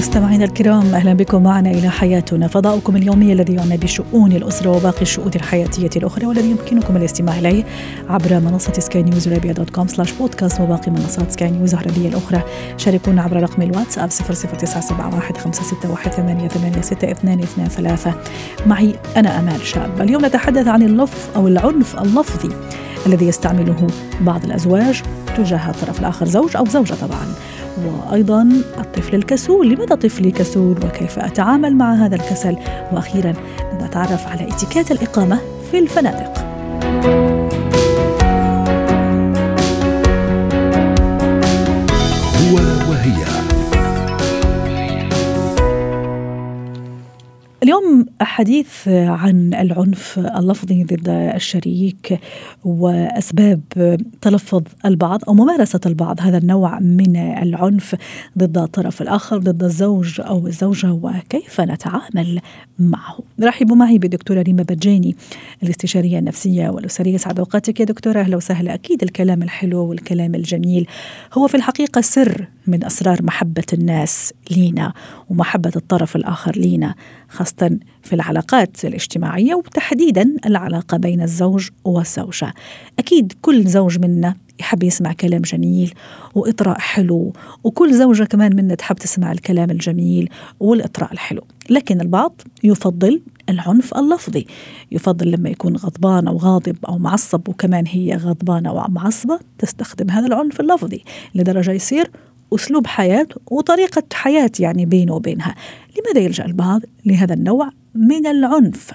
مستمعينا الكرام أهلا بكم معنا إلى حياتنا. فضاؤكم اليومي الذي يعنى بشؤون الأسرة وباقي الشؤون الحياتية الأخرى والذي يمكنكم الاستماع إليه عبر منصة سكاي نيوز عربيه dot com slash podcast وباقي منصات سكاي نيوز العربيه الأخرى. شاركونا عبر رقم الواتساب 00971 561 886223 معي أنا آمال شاب. اليوم نتحدث عن اللف أو العنف اللفظي الذي يستعمله بعض الأزواج تجاه الطرف الآخر زوج أو زوجة طبعا. وأيضا الطفل الكسول. لماذا طفلي كسول وكيف أتعامل مع هذا الكسل؟ وأخيرا نتعرف على اتيكيت الإقامة في الفنادق. اليوم حديث عن العنف اللفظي ضد الشريك وأسباب تلفظ البعض أو ممارسة البعض. هذا النوع من العنف ضد الطرف الآخر ضد الزوج أو الزوجة وكيف نتعامل معه. رحبوا معي بدكتورة ريما بجاني الاستشارية النفسية والأسرية. سعد أوقاتك يا دكتورة. أهلا وسهلا. أكيد الكلام الحلو والكلام الجميل هو في الحقيقة سر من أسرار محبة الناس لينا ومحبة الطرف الآخر لينا. خاصة في العلاقات الاجتماعية وتحديدا العلاقة بين الزوج والزوجه. أكيد كل زوج منا يحب يسمع كلام جميل وإطراء حلو وكل زوجة كمان منا تحب تسمع الكلام الجميل والإطراء الحلو، لكن البعض يفضل العنف اللفظي. يفضل لما يكون غضبان أو غاضب أو معصب وكمان هي غضبانة ومعصبة تستخدم هذا العنف اللفظي لدرجة يصير أسلوب حياة وطريقة حياة يعني بينه وبينها. لماذا يلجأ البعض لهذا النوع من العنف؟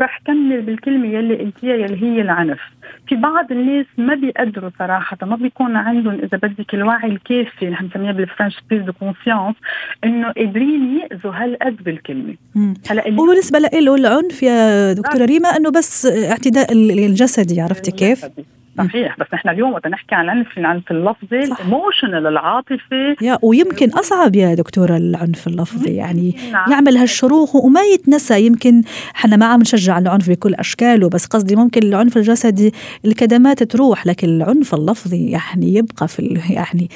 رح كمل بالكلمة يلي قلتيها يلي هي العنف. في بعض الناس ما بيقدروا صراحة ما بيكون عندهم إذا بدك الوعي الكافي نحن بنسميها بال French prise de conscience إنه قادرين يأذوا هالقد بالكلمة. هلا وبالنسبة له العنف يا دكتورة ريما إنه بس اعتداء الجسدي عرفتي كيف؟ صحيح بس نحن اليوم وقت نحكي عن العنف العنف اللفظي الإيموشنال العاطفي. يا ويمكن أصعب يا دكتورة العنف اللفظي يعني نعم. يعمل هالشروخ وما يتنسى. يمكن إحنا ما عم نشجع العنف بكل أشكاله بس قصدي ممكن العنف الجسدي الكدمات تروح لكن العنف اللفظي يعني يبقى في يعني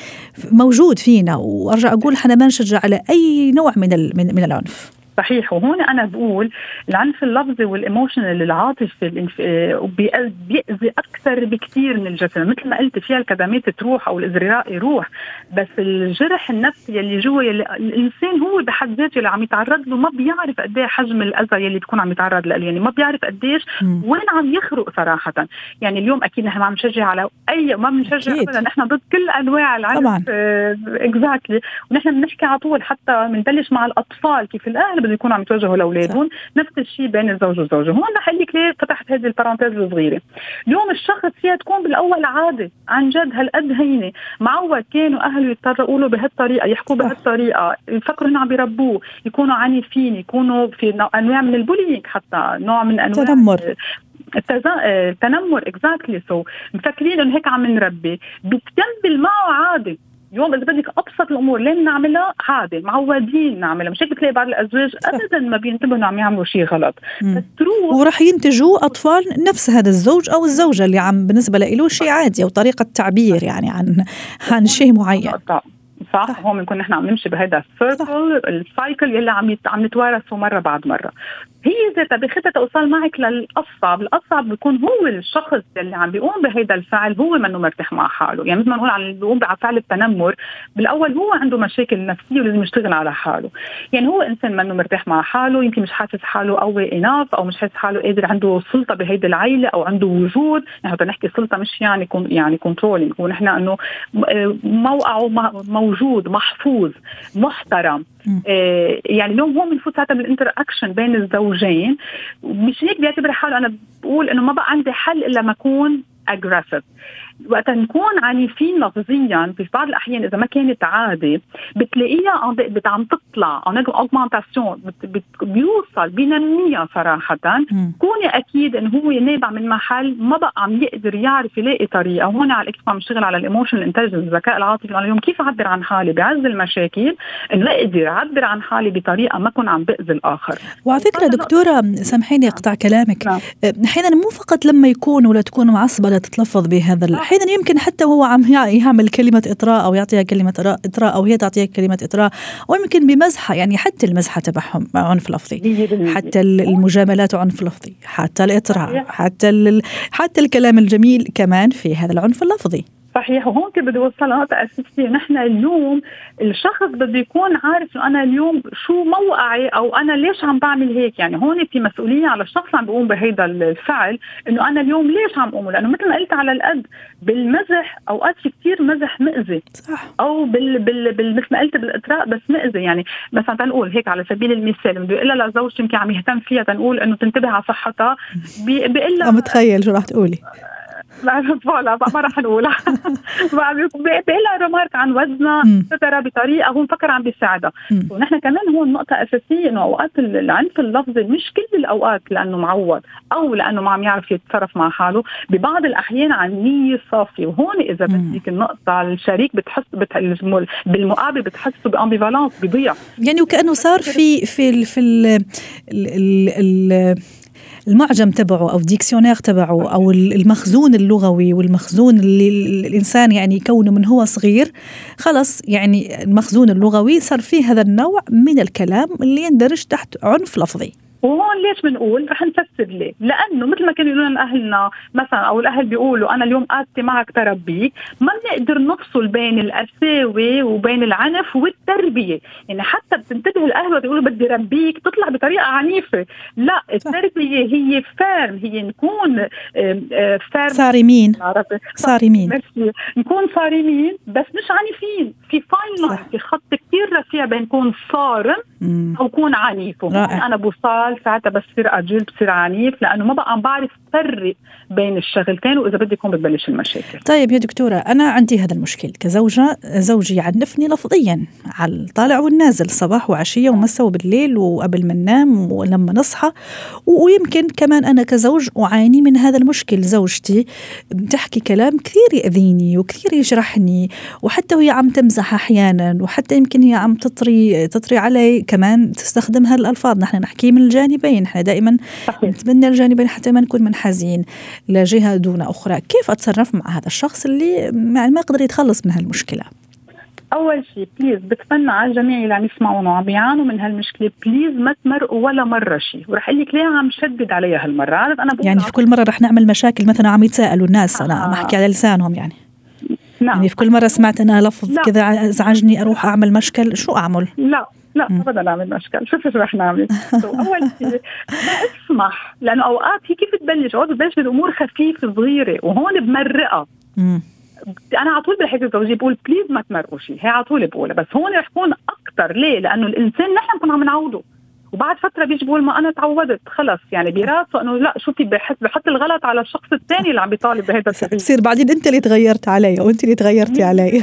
موجود فينا. وأرجع أقول إحنا ما نشجع على أي نوع من من, من العنف. صحيح. وهون أنا بقول العنف اللفظي والايموشنال العاطفي بيأذي أكثر بكثير من الجسد مثل ما قلت فيها الكدمات تروح أو الإزرار يروح. بس الجرح النفسي اللي جوا يلي الإنسان هو بحد ذاته اللي عم يتعرض له ما بيعرف قد إيه حجم الأذى يلي بيكون عم يتعرض له يعني ما بيعرف قديش وين عم يخرق صراحة. يعني اليوم أكيد نحن ما عم نشجع على اي ما بنشجع ابدا. نحن ضد كل أنواع العنف. exactly ونحن بنحكي على طول حتى بنبلش مع الأطفال كيف الأهل بده يكونوا عم يتوجهوا لأولادهم. نفس الشيء بين الزوج والزوجه هون لك ليه فتحت هذه ال parenthèse الصغيرة. اليوم الشخص فيها تكون بالأول عادة عن جد هالقد هينة. معود كانوا أهله يتطرقوا له بهالطريقة يحكوا بهالطريقة يفكروا إنه عم يربوه يكونوا عنيفين يكونوا في أنواع من ال bullying حتى نوع من أنواع التنمر التنمر exactly so مفكرين إنه هيك عم نربي. بتكمل معه عادة. اليوم اذا بدك أبسط الأمور ليه بنعملها عادي معودين نعملها مش هيك بتلاقي بعض الأزواج ابدا ما بينتبهوا إنه عم يعملوا شيء غلط. بس تروح وراح ينتجوا أطفال نفس هذا الزوج أو الزوجة اللي عم بالنسبة له شيء عادي أو طريقة تعبير يعني عن عن شيء معين. صح, صح. هون بنكون نحن عم نمشي بهذا ال circle ال cycle يلي عم يت... عم نتوارثه مرة بعد مرة. هي ذاتها بخطة توصل معك للأصعب. الأصعب بيكون هو الشخص اللي عم بيقوم بهذا الفعل هو منه مرتاح مع حاله. يعني مثل ما نقول عن اللي بيقوم بفعل التنمر. بالأول هو عنده مشاكل نفسية ولازم يشتغل على حاله. يعني هو إنسان منه مرتاح مع حاله يمكن مش حاسس حاله قوي إناف أو مش حاسس حاله قادر عنده سلطة بهيدي العيلة أو عنده وجود. نحن يعني نحكي سلطة مش يعني كون يعني كنترولينج ونحن إنه موقعه موجود محفوظ محترم. آه يعني اليوم هو بنفوت هذا بال interaction بين الزوجين مش هيك بيعتبر حاله. أنا بقول إنه ما بقى عندي حل إلا ما أكون aggressive وقت نكون عنيفين لفظيا في بعض الأحيان إذا ما كانت عادي بتلاقيها عم تطلع عن augmentation بيوصل بينميها صراحة. كوني أكيد انه هو نابع من محل ما بقى عم يقدر يعرف يلاقي طريقة. هون على الإكس عم نشتغل على ال emotional intelligence الذكاء العاطفي أنا اليوم كيف أعبر عن حالي؟ بعز المشاكل انه أقدر أعبر عن حالي بطريقة ما اكون عم باذي الآخر وعلى فكرة دكتورة سامحيني اقطع كلامك. نعم. أحيانا مو فقط لما يكون ولا تكون معصبة لا تتلفظ بهذا أحيانا يمكن حتى هو عم يعمل كلمة إطراء أو يعطيها كلمة إطراء أو هي تعطيها كلمة إطراء أو يمكن بمزحة يعني حتى المزحة تبعهم عنف لفظي حتى المجاملات عنف لفظي حتى الإطراء حتى حتى الكلام الجميل كمان في هذا العنف اللفظي. صحيح وهون بدي أوصل نقطة أساسية. نحن اليوم الشخص بده يكون عارف إنه أنا اليوم شو موقعي أو أنا ليش عم بعمل هيك. يعني هون في مسؤولية على الشخص اللي عم بيقوم بهيدا الفعل إنه أنا اليوم ليش عم اقوم لأنه مثل ما قلت على القد بالمزح أوقات في كثير مزح مأذي. صح. أو بال بال, بال مثل ما قلت بالإطراء بس مأذي. يعني مثلا تنقول هيك على سبيل المثال بده يقول لها لزوجتي يمكن عم يهتم فيها تنقول إنه تنتبه على صحتها. بيقول لها متخيل شو رح تقولي. voilà ما راح نقولها بيقول remarque عن وزنها سترى بطريقه هو مفكر عم بيساعدها ونحن كمان هون نقطة أساسية إنه أوقات العنف اللفظي مش كل الأوقات لأنه معود أو لأنه ما عم يعرف يتصرف مع حاله. ببعض الأحيان عن نية صافية. وهون إذا بدك النقطة الشريك بتحس بالمقابل بتحسه ب ambivalence بضيع. يعني وكأنه صار في في في ال ال ال المعجم تبعه أو الديكسيونير تبعه أو المخزون اللغوي والمخزون اللي الإنسان يعني يكونه من هو صغير خلص يعني المخزون اللغوي صار فيه هذا النوع من الكلام اللي يندرج تحت عنف لفظي. وهون ليش بنقول رح نفسر ليه؟ لأنه مثل ما كانوا يقولوا لنا اهلنا مثلا أو الأهل بيقولوا أنا اليوم قاسي معك تربيك، ما بنقدر نفصل بين القساوه وبين العنف والتربية، يعني حتى بتنتبه الأهل وتقولوا بدي ربيك تطلع بطريقة عنيفة، لا التربية هي firm هي نكون firm صارمين. صارمين. نكون صارمين بس مش عنيفين، في fine في خط كثير رفيع بين كون صارم أو كون عنيف، أنا بوصل الاطفال ساعتها بصير أجل بصير عنيف لأنه ما بقى عم بعرف فرق بين الشغلتين وإذا بدي يكون بتبلش المشاكل. طيب يا دكتورة أنا عندي هذا المشكل. كزوجة زوجي يعنفني لفظيا على الطالع والنازل صباح وعشية ومساء وبالليل وقبل ما ننام ولما نصحى. ويمكن كمان أنا كزوج أعاني من هذا المشكل. زوجتي بتحكي كلام كثير يأذيني وكثير يجرحني وحتى وهي عم تمزح أحيانا وحتى يمكن هي عم تطري تطري علي كمان تستخدم هالألفاظ. نحن نحكي من الجانبين. إحنا دائما نتمنى الجانبين حتى ما نكون منحازين لجهة دون أخرى. كيف أتصرف مع هذا الشخص اللي ما يقدر يتخلص من هالمشكلة؟ أول شيء please بتمنى على الجميع اللي عم يسمعونا وعم بيعانوا من هالمشكلة please ما تمرقوا ولا مرة شيء. ورح أقول لك ليه عم شدد عليها هالمرة. عارف أنا يعني في كل مرة رح نعمل مشاكل مثلا عم يتساءلوا الناس. آه. أنا عم أحكي على لسانهم يعني. نعم. يعني في كل مرة سمعت أنا لفظ كذا ازعجني أروح أعمل مشكل شو أعمل؟ لا لا ابدا أعمل مشكل. شوفي شو رح نعمل. أول شيء ما أسمح لأنه أوقات هي كيف تبلش؟ اوقات بتبلش بالامور خفيفه صغيرة وهون بمرقها. أنا على طول بالحكي الزوجيه بقول بليز ما تمرقوا شيء هي على طول بقولها بس هون رح يكون أكثر ليه؟ لأنه الإنسان نحن كنا عم نعوده. وبعد فترة بيجي بقول ما أنا تعودت خلص. يعني براسه إنه لا شوفي بحس؟ بحط الغلط على الشخص الثاني اللي عم بيطالب بهذا الشيء بصير بعدين أنت اللي تغيرت علي وانت اللي تغيرتي علي.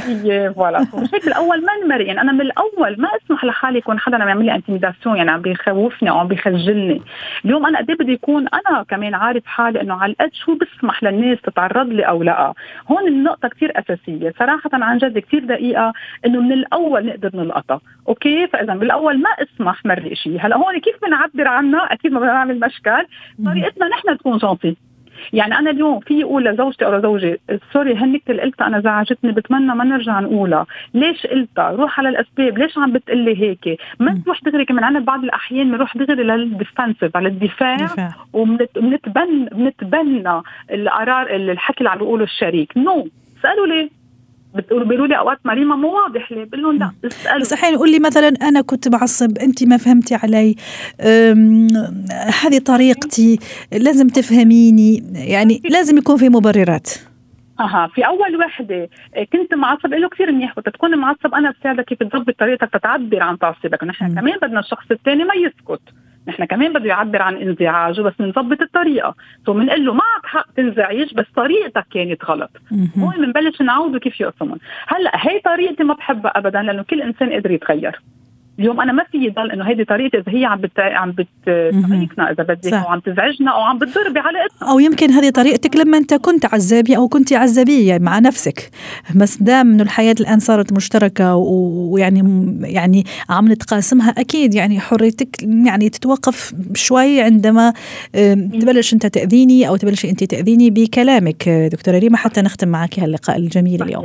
فوالا. مش هيك بالأول ما نمر يعني أنا من الأول ما أسمح لحالي يكون حدا عم يعمل لي انتميداسيون يعني عم بيخوفني أو عم بيخجلني. اليوم أنا قد إيه بدي يكون أنا كمان عارف حالي إنه على القد شو بسمح للناس تتعرض لي أو لا. هون النقطة كثير أساسية. صراحة عن جد كثير دقيقة إنه من الأول نقدر نلقطها. okay فإذا بالأول ما اسمح مرق شيء هلأ هون كيف بنعبر نعبر عنها؟ أكيد ما بدنا نعمل مشكل طريقتنا نحن تكون gentille يعني أنا اليوم في أقول لزوجتي أو لزوجي sorry هالنكته اللي قلتها أنا زعجتني بتمنى ما نرجع نقولها. ليش قلتها؟ روح على الأسباب. ليش عم بتقلي هيك؟ ما تروح دغري كمان. عندنا بعض الأحيان بنروح دغري لل defensive على الدفاع. وبنتبنى بنتبنى القرار الحكي اللي عم بيقوله الشريك. no. no. اسالوا ليه؟ بيقولوا لي أوقات مريمه مو واضح ليه. بقول لهم لا اسألوا. بس أحيانا يقول لي مثلا أنا كنت معصب أنت ما فهمتي علي. هذه طريقتي لازم تفهميني. يعني لازم يكون في مبررات. أها في أول وحدة كنت معصب له كثير منيح وقت تكون معصب أنا بساعدك كيف تضبط طريقتك تتعبر عن تعصبك نحن كمان بدنا الشخص الثاني ما يسكت. نحن كمان بده يعبر عن انزعاجه بس بنظبط الطريقة. سو بنقول له معك حق تنزعج بس طريقتك كانت غلط. هون بنبلش نعوده كيف يقسمهم. هلأ هي طريقتي ما بحبها ابدا لأنه كل إنسان قدر يتغير. اليوم أنا ما في يضل إنه هيدي طريقتي إذا هي عم بت... عم بتعيقنا إذا بدك أو عم تزعجنا أو عم بتضر بعلاقتنا أو يمكن هذه طريقتك لما أنت كنت عزابي أو كنت عزابية مع نفسك. بس دام إنه الحياة الآن صارت مشتركة ويعني يعني عم نتقاسمها أكيد يعني حريتك يعني تتوقف شوي عندما تبلش أنت تأذيني أو تبلشي أنت تأذيني بكلامك. دكتورة ريما حتى نختم معك. هاللقاء الجميل اليوم.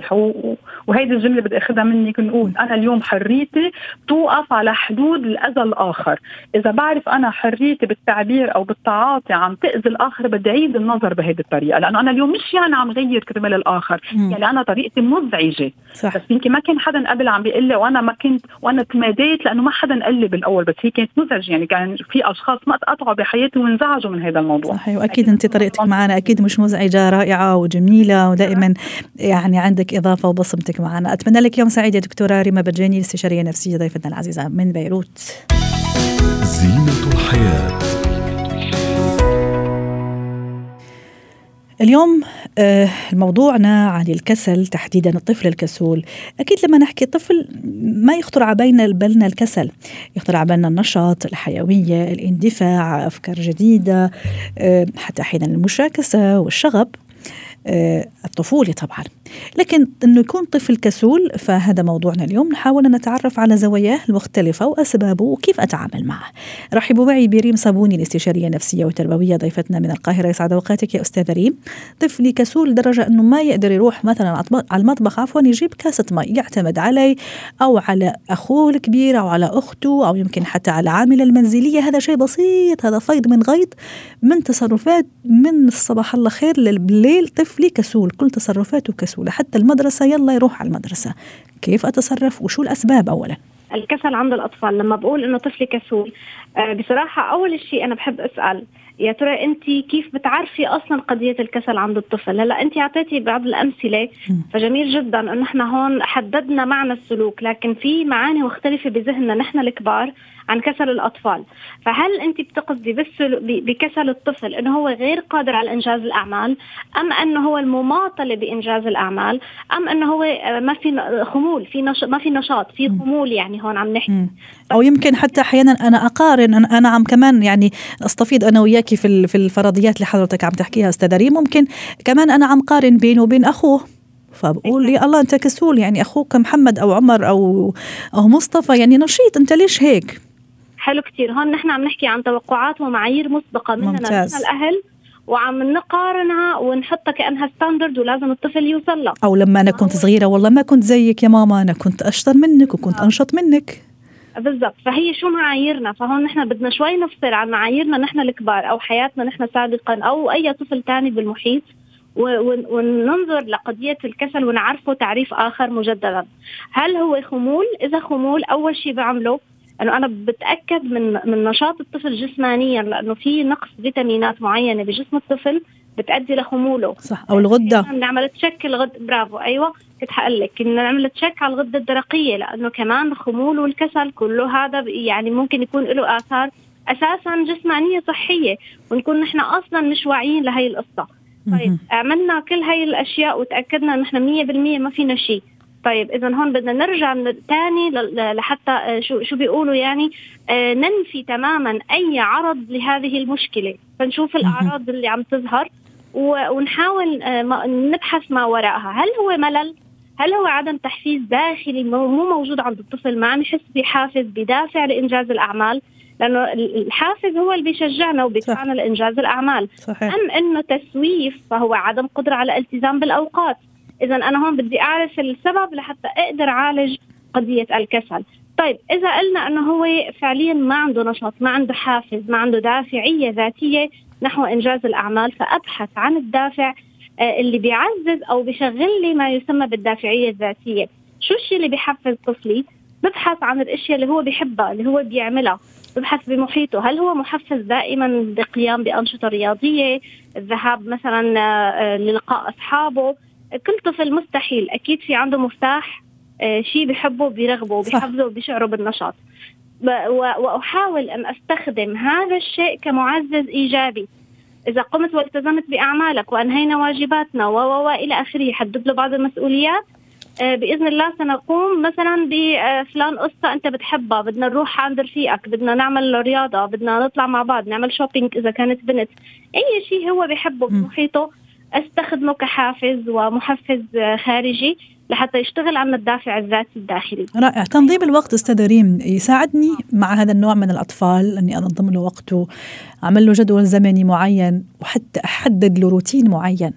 وهيدي الجملة بدي أخذها منك نقول أنا اليوم حريتي توقف على حدود الأذى الآخر. إذا بعرف أنا حريتي بالتعبير أو بالتعاطي عم تأذي الآخر بدي اعيد النظر بهيدي الطريقة لأنه أنا اليوم مش يعني عم غير كرمال الآخر مم. يعني أنا طريقتي مزعجة. صح. بس يمكن ما كان حدا قبل عم بيقول لي وأنا ما كنت وأنا تماديت لأنه ما حدا قال لي بالأول بس هي كانت مزعجة. يعني كان في أشخاص ما تقطعوا بحياتي وانزعجوا من هذا الموضوع. صحيح. وأكيد أنت طريقتك معنا أكيد مش مزعجة رائعة وجميلة ودائما يعني عندك إضافة وبصمتك. معنا. أتمنى لك يوم سعيد يا دكتورة ريما برجاني استشاريه نفسيه ضيفتنا العزيزة من بيروت. زينة الحياة. اليوم آه، موضوعنا عن الكسل تحديدا الطفل الكسول. أكيد لما نحكي طفل ما يخطر على بالنا الكسل. يخطر على بالنا النشاط الحيوية الاندفاع أفكار جديدة آه، حتى أحيانا المشاكسة والشغب آه، الطفولة طبعا. لكن أنه يكون طفل كسول فهذا موضوعنا اليوم. نحاول أن نتعرف على زواياه المختلفة وأسبابه وكيف أتعامل معه. رحبوا معي بريم صابوني الاستشارية النفسية والتربوية ضيفتنا من القاهرة. يسعد أوقاتك يا أستاذة ريم. طفلي كسول لدرجة أنه ما يقدر يروح مثلا على المطبخ عفوا يجيب كاسة مي يعتمد علي أو على أخوه الكبير أو على أخته أو يمكن حتى على عاملة المنزلية. هذا شيء بسيط هذا فيض من غيط من تصرفات من الصباح الله خير لليل طفلي كسول. كل تصرفاته كسول. بسهوله حتى المدرسة يلا يروح على المدرسة. كيف أتصرف وشو الأسباب اولا؟ الكسل عند الأطفال. لما بقول إنه طفلي كسول آه، بصراحة أول شيء أنا بحب أسأل يا ترى أنت كيف بتعرفي أصلا قضية الكسل عند الطفل؟ هلأ أنت أعطيتي بعض الأمثلة فجميل جدا إنه إحنا هون حددنا معنى السلوك لكن في معاني مختلفة بذهننا نحن الكبار. عن كسل الأطفال. فهل أنت بتقصدي بكسل الطفل إنه هو غير قادر على إنجاز الأعمال؟ أم إنه هو المماطلة بإنجاز الأعمال؟ أم إنه هو آه، ما في خمول في نش... ما في نشاط في خمول يعني هون عم نحكي. أو يمكن حتى أحيانا أنا أقارن أنا, عم كمان يعني استفيض أنا وياكي في في الفرضيات اللي حضرتك عم تحكيها أستاذة ريم. ممكن كمان أنا عم قارن بينه وبين أخوه. فبقول يا الله أنت كسول يعني أخوك محمد أو عمر أو أو مصطفى يعني نشيط أنت ليش هيك؟ حلو كثير هون نحن عم نحكي عن توقعات ومعايير مسبقة مننا من الأهل وعم نقارنها ونحطها كأنها ستاندرد ولازم الطفل يوصل لها. أو لما أنا كنت صغيرة والله ما كنت زيك يا ماما أنا كنت أشطر منك وكنت أنشط منك. بالضبط. فهي شو معاييرنا؟ فهون نحن بدنا شوي نفصل عن معاييرنا نحن الكبار أو حياتنا نحن سابقا أو أي طفل ثاني بالمحيط وننظر لقضية الكسل ونعرفه تعريف آخر مجددا. هل هو خمول؟ إذا خمول أول شيء بعمله إنه أنا بتأكد من من نشاط الطفل جسمانيا لأنه في نقص فيتامينات معينة بجسم الطفل بتؤدي لخموله. صح أو الغدة. نعمل تشيك الغد برافو أيوه كنت حقول لك كنا نعمل تشيك على الغدة الدرقية لأنه كمان الخمول والكسل كله هذا يعني ممكن يكون له آثار أساسا جسمانية صحية ونكون نحن أصلا مش واعيين لهي القصة. طيب عملنا كل هاي الأشياء وتأكدنا إن إحنا 100% ما فينا شيء. طيب اذا هون بدنا نرجع ثاني لحتى آه، شو شو بيقولوا يعني آه، ننفي تماما أي عرض لهذه المشكلة. فنشوف الأعراض اللي عم تظهر ونحاول آه، نبحث ما وراءها. هل هو ملل؟ هل هو عدم تحفيز داخلي؟ مو موجود عند الطفل ما عم يحس بحافز بدافع لإنجاز الأعمال لأنه الحافز هو اللي بيشجعنا وبيدفعنا لإنجاز الأعمال. صحيح. أم إنه تسويف فهو عدم قدرة على التزام بالأوقات؟ اذا أنا هون بدي أعرف السبب لحتى أقدر أعالج قضية الكسل. طيب إذا قلنا إنه هو فعليا ما عنده نشاط ما عنده حافز ما عنده دافعية ذاتية نحو إنجاز الأعمال فأبحث عن الدافع آه، اللي بيعزز أو بيشغل لي ما يسمى بالدافعية الذاتية. شو الشيء اللي بيحفز طفلي؟ ببحث عن الأشياء اللي هو بيحبها اللي هو بيعملها. ببحث بمحيطه. هل هو محفز دائما بالقيام بأنشطة رياضية الذهاب مثلا آه، آه، للقاء أصحابه؟ كل طفل مستحيل. أكيد في عنده مفتاح آه، شيء بحبه بيرغبه بيحفزه وبيشعره بالنشاط. وأحاول أن أستخدم هذا الشيء كمعزز إيجابي. إذا قمت والتزمت بأعمالك وأنهينا واجباتنا و و إلى آخره حدد له بعض المسؤوليات. آه، بإذن الله سنقوم مثلا بفلان قصة أنت بتحبها بدنا نروح عند رفيقك بدنا نعمل رياضة بدنا نطلع مع بعض نعمل شوبينج إذا كانت بنت. أي شيء هو بحبه بمحيطه. استخدمه كحافز ومحفز خارجي لحتى يشتغل عن الدافع الذاتي الداخلي. رائع. تنظيم الوقت أستاذ ريم يساعدني مع هذا النوع من الأطفال أني أنظم له وقته اعمل له جدول زمني معين وحتى أحدد له روتين معين.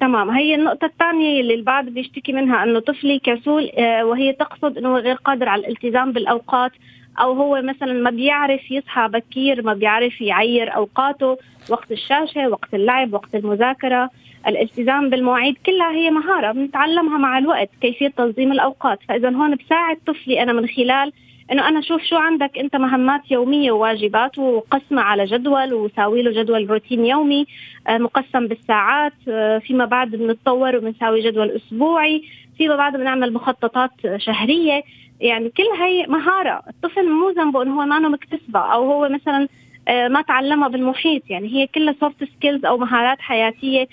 تمام. هي النقطة الثانية اللي البعض بيشتكي منها أنه طفلي كسول آه، وهي تقصد إنه غير قادر على الالتزام بالأوقات أو هو مثلا ما بيعرف يصحى بكير ما بيعرف يعير أوقاته وقت الشاشة وقت اللعب وقت المذاكرة الالتزام بالمواعيد كلها هي مهارة بنتعلمها مع الوقت كيفية تنظيم الأوقات. فاذا هون بساعد طفلي أنا من خلال إنه أنا أشوف شو عندك أنت مهمات يومية وواجبات وقسمها على جدول وساوي له جدول روتين يومي آه، مقسم بالساعات آه، فيما بعد بنتطور وبنساوي جدول أسبوعي. فيما بعد بنعمل مخططات شهرية. يعني كل هي مهارة. الطفل مو ذنبه إنه هو ما مكتسبه أو هو مثلا آه، ما تعلمها بالمحيط. يعني هي كلها soft skills أو مهارات حياتية.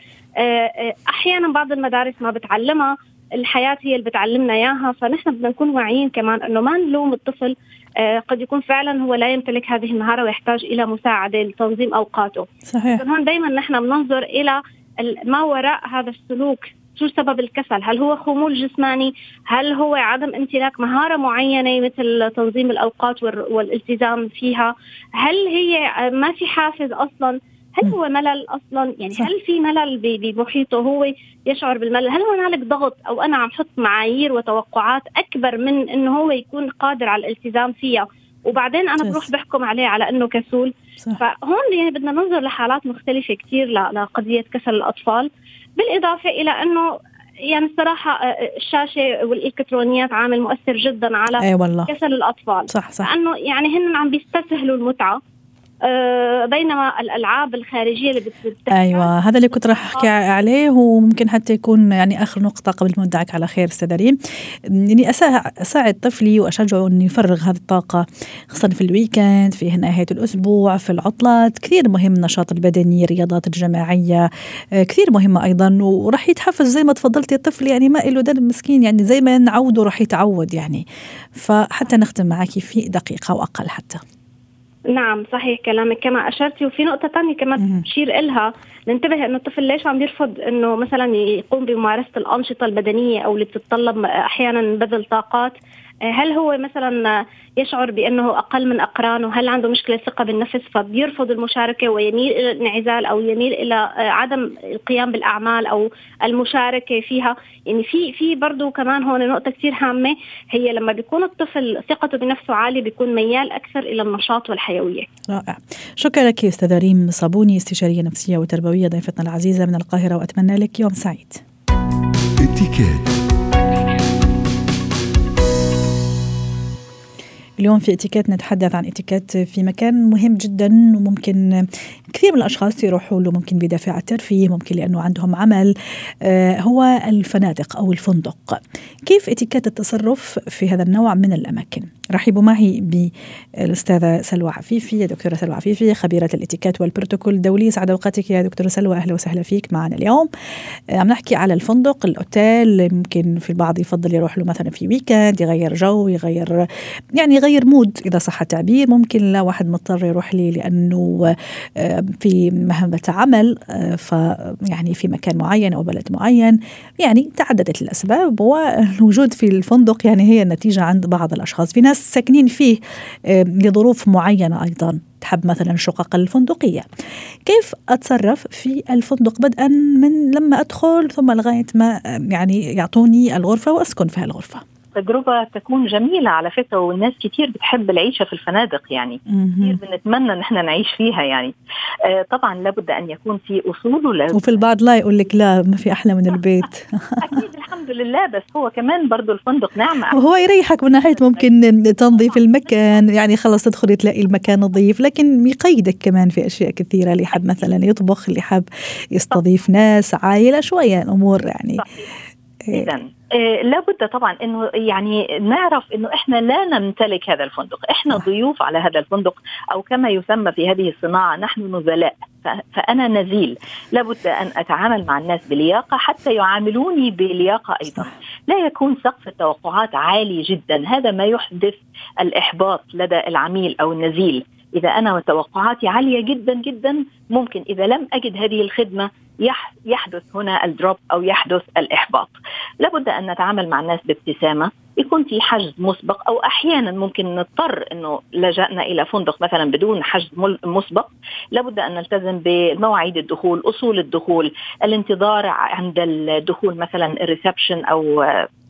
أحيانا بعض المدارس ما بتعلمها. الحياة هي اللي بتعلمنا إياها. فنحن بدنا نكون واعيين كمان إنه ما نلوم الطفل. آه قد يكون فعلا هو لا يمتلك هذه المهارة ويحتاج إلى مساعدة لتنظيم أوقاته. صحيح. هون دائما نحن بننظر إلى ما وراء هذا السلوك. شو سبب الكسل؟ هل هو خمول جسماني؟ هل هو عدم امتلاك مهارة معينة مثل تنظيم الأوقات والالتزام فيها؟ هل هي ما في حافز أصلا؟ هل هو ملل أصلا؟ يعني صح. هل في ملل بمحيطه هو يشعر بالملل؟ هل هنالك ضغط أو أنا عم حط معايير وتوقعات أكبر من إنه هو يكون قادر على الالتزام فيها؟ وبعدين أنا بروح بحكم عليه على إنه كسول. صح. فهون يعني بدنا ننظر لحالات مختلفة كثير لقضية كسل الأطفال. بالإضافة إلى أنه يعني الصراحة آه، آه، الشاشة والإلكترونيات عامل مؤثر جدا على أي والله. كسل الأطفال. صح صح. لأنه يعني هن عم بيستسهلوا المتعة. بينما الألعاب الخارجية اللي بتتحدث أيوه هذا اللي كنت راح أحكي عليه وممكن حتى يكون يعني آخر نقطة قبل ما ندعك على خير أستاذ ريم. إني أساعد طفلي وأشجعه إنه يفرغ هذه الطاقة خاصة في الويكند في نهاية الأسبوع في العطلات. كثير مهم النشاط البدني الرياضات الجماعية آه، كثير مهمه أيضا وراح يتحفز زي ما تفضلتي الطفل يعني ما له دم مسكين يعني زي ما نعوده راح يتعود يعني. فحتى نختم معك في دقيقة وأقل حتى. نعم صحيح كلامك. كما اشرتي وفي نقطة ثانية كمان بشير إلها. ننتبه إنه الطفل ليش عم يرفض إنه مثلا يقوم بممارسة الأنشطة البدنية أو اللي بتتطلب أحيانا بذل طاقات؟ هل هو مثلا يشعر بأنه أقل من أقرانه؟ هل عنده مشكلة ثقة بالنفس فبيرفض المشاركة ويميل إلى الانعزال أو يميل إلى عدم القيام بالأعمال أو المشاركة فيها؟ يعني في في برضه كمان هون نقطة كثير هامة هي لما بيكون الطفل ثقته بنفسه عالية بيكون ميال أكثر إلى النشاط والحيوية. رائع. شكرا لك استاذه ريم صابوني استشارية نفسية وتربوية ضيفتنا العزيزة من القاهرة وأتمنى لك يوم سعيد. اليوم في اتيكيت نتحدث عن اتيكيت في مكان مهم جدا وممكن كثير من الأشخاص يروحوا له ممكن بدافع الترفيه ممكن لأنه عندهم عمل. آه، هو الفنادق أو الفندق. كيف اتيكيت التصرف في هذا النوع من الأماكن؟ رحبوا معي بالأستاذة سلوى عفيفي دكتورة سلوى عفيفي خبيرة الاتيكيت والبروتوكول الدولي. سعد أوقاتك يا دكتورة سلوى. أهلا وسهلا فيك معنا اليوم. آه، عم نحكي على الفندق الأوتيل. ممكن في البعض يفضل يروح له مثلا في weekend يغير جو يغير يعني يغير mood. إذا صح التعبير ممكن لا واحد مضطر يروح لي لأنه آه، في مهمة عمل آه، ف يعني في مكان معين أو بلد معين. يعني تعددت الأسباب والوجود في الفندق يعني هي النتيجة عند بعض الأشخاص. في ناس ساكنين فيه آه، لظروف معينة أيضا. تحب مثلا الشقق الفندقية. كيف أتصرف في الفندق بدءا من لما أدخل ثم لغاية ما يعني يعطوني الغرفة وأسكن في الغرفة تجربة تكون جميلة على فكرة والناس كتير بتحب العيشة في الفنادق يعني. كتير بنتمنى إن إحنا نعيش فيها يعني. آه طبعا لابد أن يكون في أصول ولا وفي البعض لا يقول لك لا ما في أحلى من البيت. أكيد الحمد لله. بس هو كمان برضه الفندق نعمة. وهو يريحك من ناحية ممكن تنظيف المكان يعني خلص تدخلي تلاقي المكان نظيف لكن يقيدك كمان في أشياء كثيرة. اللي حب مثلا يطبخ اللي حب يستضيف ناس عائلة شوية الأمور يعني صحيح. إيه. اذا آه لابد طبعا إنه يعني نعرف إنه إحنا لا نمتلك هذا الفندق، إحنا ضيوف على هذا الفندق أو كما يسمى في هذه الصناعة نحن نزلاء، فأنا نزيل، لابد أن أتعامل مع الناس بلياقه حتى يعاملوني بلياقه أيضا، لا يكون سقف التوقعات عالي جدا، هذا ما يحدث الإحباط لدى العميل أو النزيل، إذا أنا توقعاتي عالية جدا جدا ممكن إذا لم أجد هذه الخدمة يحدث هنا الدروب أو يحدث الإحباط. لابد أن نتعامل مع الناس بابتسامة، يكون في حجز مسبق أو أحيانا ممكن نضطر إنه لجأنا إلى فندق مثلا بدون حجز مسبق، لابد أن نلتزم بمواعيد الدخول، أصول الدخول، الانتظار عند الدخول مثلا ال reception أو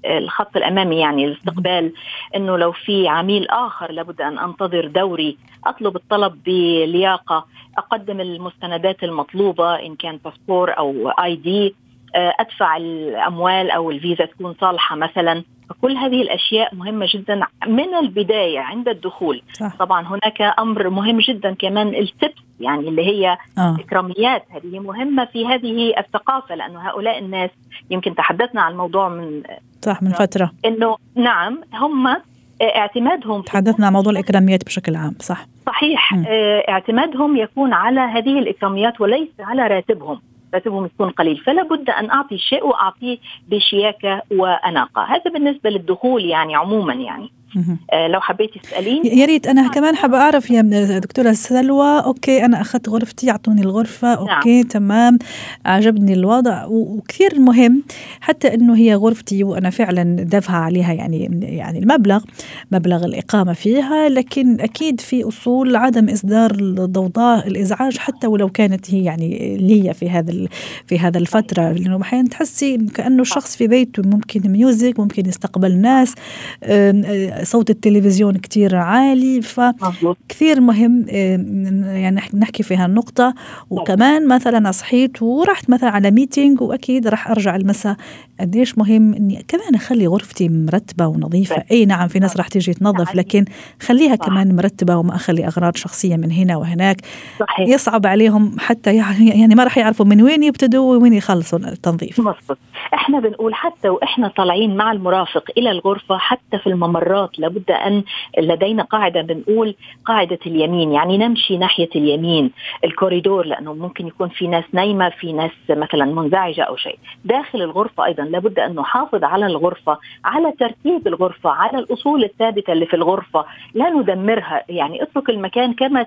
الخط الأمامي يعني الاستقبال إنه لو في عميل آخر لابد أن أنتظر دوري. أطلب الطلب بلياقة. أقدم المستندات المطلوبة إن كان باسبور أو ID. أدفع الأموال أو الفيزا تكون صالحة مثلا. فكل هذه الأشياء مهمة جدا من البداية عند الدخول. صح. طبعا هناك أمر مهم جدا كمان التبس يعني اللي هي آه. اكراميات هذه مهمة في هذه الثقافة لأنه هؤلاء الناس يمكن تحدثنا عن الموضوع من صح من فترة. إنه نعم هم اعتمادهم تحدثنا عن موضوع الإكراميات بشكل عام صح. صحيح. م. اعتمادهم يكون على هذه الإكراميات وليس على راتبهم. راتبهم يكون قليل. فلا بد أن أعطي شيء وأعطيه بشياكة وأناقة. هذا بالنسبة للدخول يعني عموما يعني. آه لو حبيتي تسأليني. يا ريت أنا كمان حابة أعرف يا دكتورة سلوى. okay أنا أخذت غرفتي أعطوني الغرفة. نعم. okay نعم. تمام. عجبني الوضع وكثير مهم. حتى إنه هي غرفتي وأنا فعلا دافعة عليها يعني يعني المبلغ مبلغ الإقامة فيها. لكن أكيد في أصول عدم إصدار الضوضاء الإزعاج حتى ولو كانت هي يعني لي في هذا في هذا الفترة. لأنه أحيانا تحسي كأنه الشخص في بيته ممكن music ممكن يستقبل ناس. صوت التلفزيون كتير عالي فكثير مهم يعني نحكي في هالنقطة. وكمان مثلا صحيت ورحت مثلا على meeting وأكيد راح أرجع المساء. قديش مهم إني كمان أخلي غرفتي مرتبة ونظيفة. أي نعم في ناس راح تيجي تنظف لكن خليها. كمان مرتبة وما أخلي أغراض شخصية من هنا وهناك. صحيح. يصعب عليهم حتى يعني يعني ما راح يعرفوا من وين يبتدوا وين يخلصوا التنظيف. مظبوط. إحنا بنقول حتى وإحنا طالعين مع المرافق إلى الغرفة حتى في الممرات لابد أن لدينا قاعدة بنقول قاعدة اليمين يعني نمشي ناحية اليمين الكوريدور لأنه ممكن يكون في ناس نايمة في ناس مثلا منزعجة أو شيء. داخل الغرفة أيضا لابد أن نحافظ على الغرفة على ترتيب الغرفة على الأصول الثابتة اللي في الغرفة. لا ندمرها يعني اترك المكان كما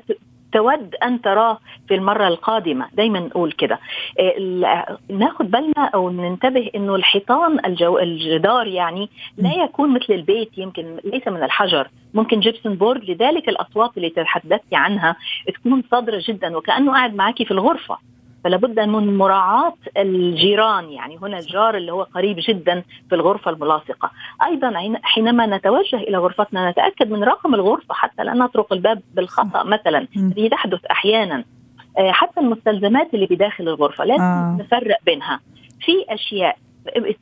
تود أن تراه في المرة القادمة. دايما نقول كده. آه، ناخد بالنا أو ننتبه إنه الحيطان الجو الجدار يعني لا يكون مثل البيت يمكن ليس من الحجر. ممكن gypsum board لذلك الأصوات اللي تحدثتي عنها تكون صادرة جدا وكأنه قاعد معك في الغرفة. فلا بد من مراعاة الجيران يعني هنا الجار اللي هو قريب جدا في الغرفة الملاصقة. أيضا حينما نتوجه إلى غرفتنا نتأكد من رقم الغرفة حتى لا نطرق الباب بالخطأ مثلا. هذه تحدث أحيانا. آه، حتى المستلزمات اللي بداخل الغرفة لازم آه. نفرق بينها. في أشياء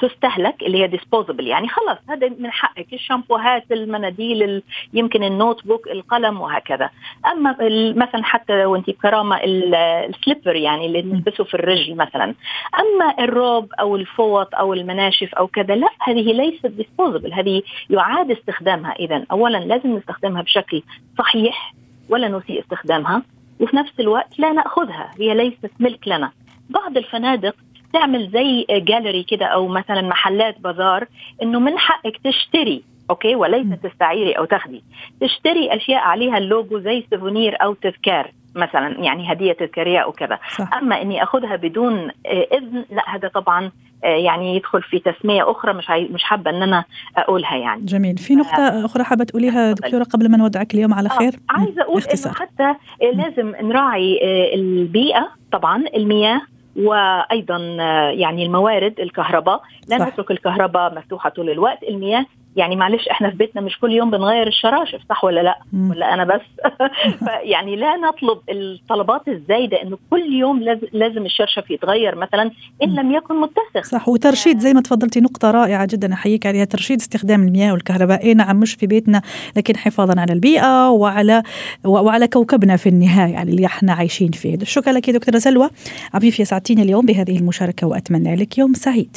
تستهلك اللي هي disposable يعني خلص هذا من حقك. الشامبوهات المناديل يمكن ال notebook القلم وهكذا. أما مثلا حتى وانت بكرامة ال slipper يعني اللي نلبسه في الرجل مثلا. أما الروب أو الفوط أو المناشف أو كذا لا هذه ليست disposable هذه يعاد استخدامها. اذا اولا لازم نستخدمها بشكل صحيح ولا نسيء استخدامها وفي نفس الوقت لا نأخذها. هي ليست ملك لنا. بعض الفنادق تعمل زي جاليري كده أو مثلا محلات بازار إنه من حقك تشتري okay؟ وليس تستعيري أو تاخدي. تشتري أشياء عليها اللوجو زي souvenir أو تذكار مثلا يعني هدية تذكارية أو كذا. أما إني أخذها بدون آه، إذن لا هذا طبعا آه، يعني يدخل في تسمية أخرى مش مش حابة إن أنا أقولها يعني. جميل. في نقطة أخرى حابة تقوليها دكتورة قبل ما نودعك اليوم على آه، خير؟ عايزة أقول إنه حتى لازم نراعي البيئة طبعا المياه وأيضا يعني الموارد الكهرباء. لا نترك الكهرباء مفتوحة طول الوقت. المياه يعني معلش إحنا في بيتنا مش كل يوم بنغير الشراشف صح ولا لا؟ مم. ولا أنا بس؟ يعني لا نطلب الطلبات الزايدة إنه كل يوم لازم الشرشف يتغير مثلا إن لم يكن متسخ. صح وترشيد زي ما تفضلتي نقطة رائعة جدا أحييك عليها. ترشيد استخدام المياه والكهرباء اي نعم مش في بيتنا لكن حفاظا على البيئة وعلى وعلى كوكبنا في النهاية يعني اللي إحنا عايشين فيه. شكرا لك دكتورة سلوى. عفيف يسعدتيني اليوم بهذه المشاركة وأتمنى لك يوم سعيد.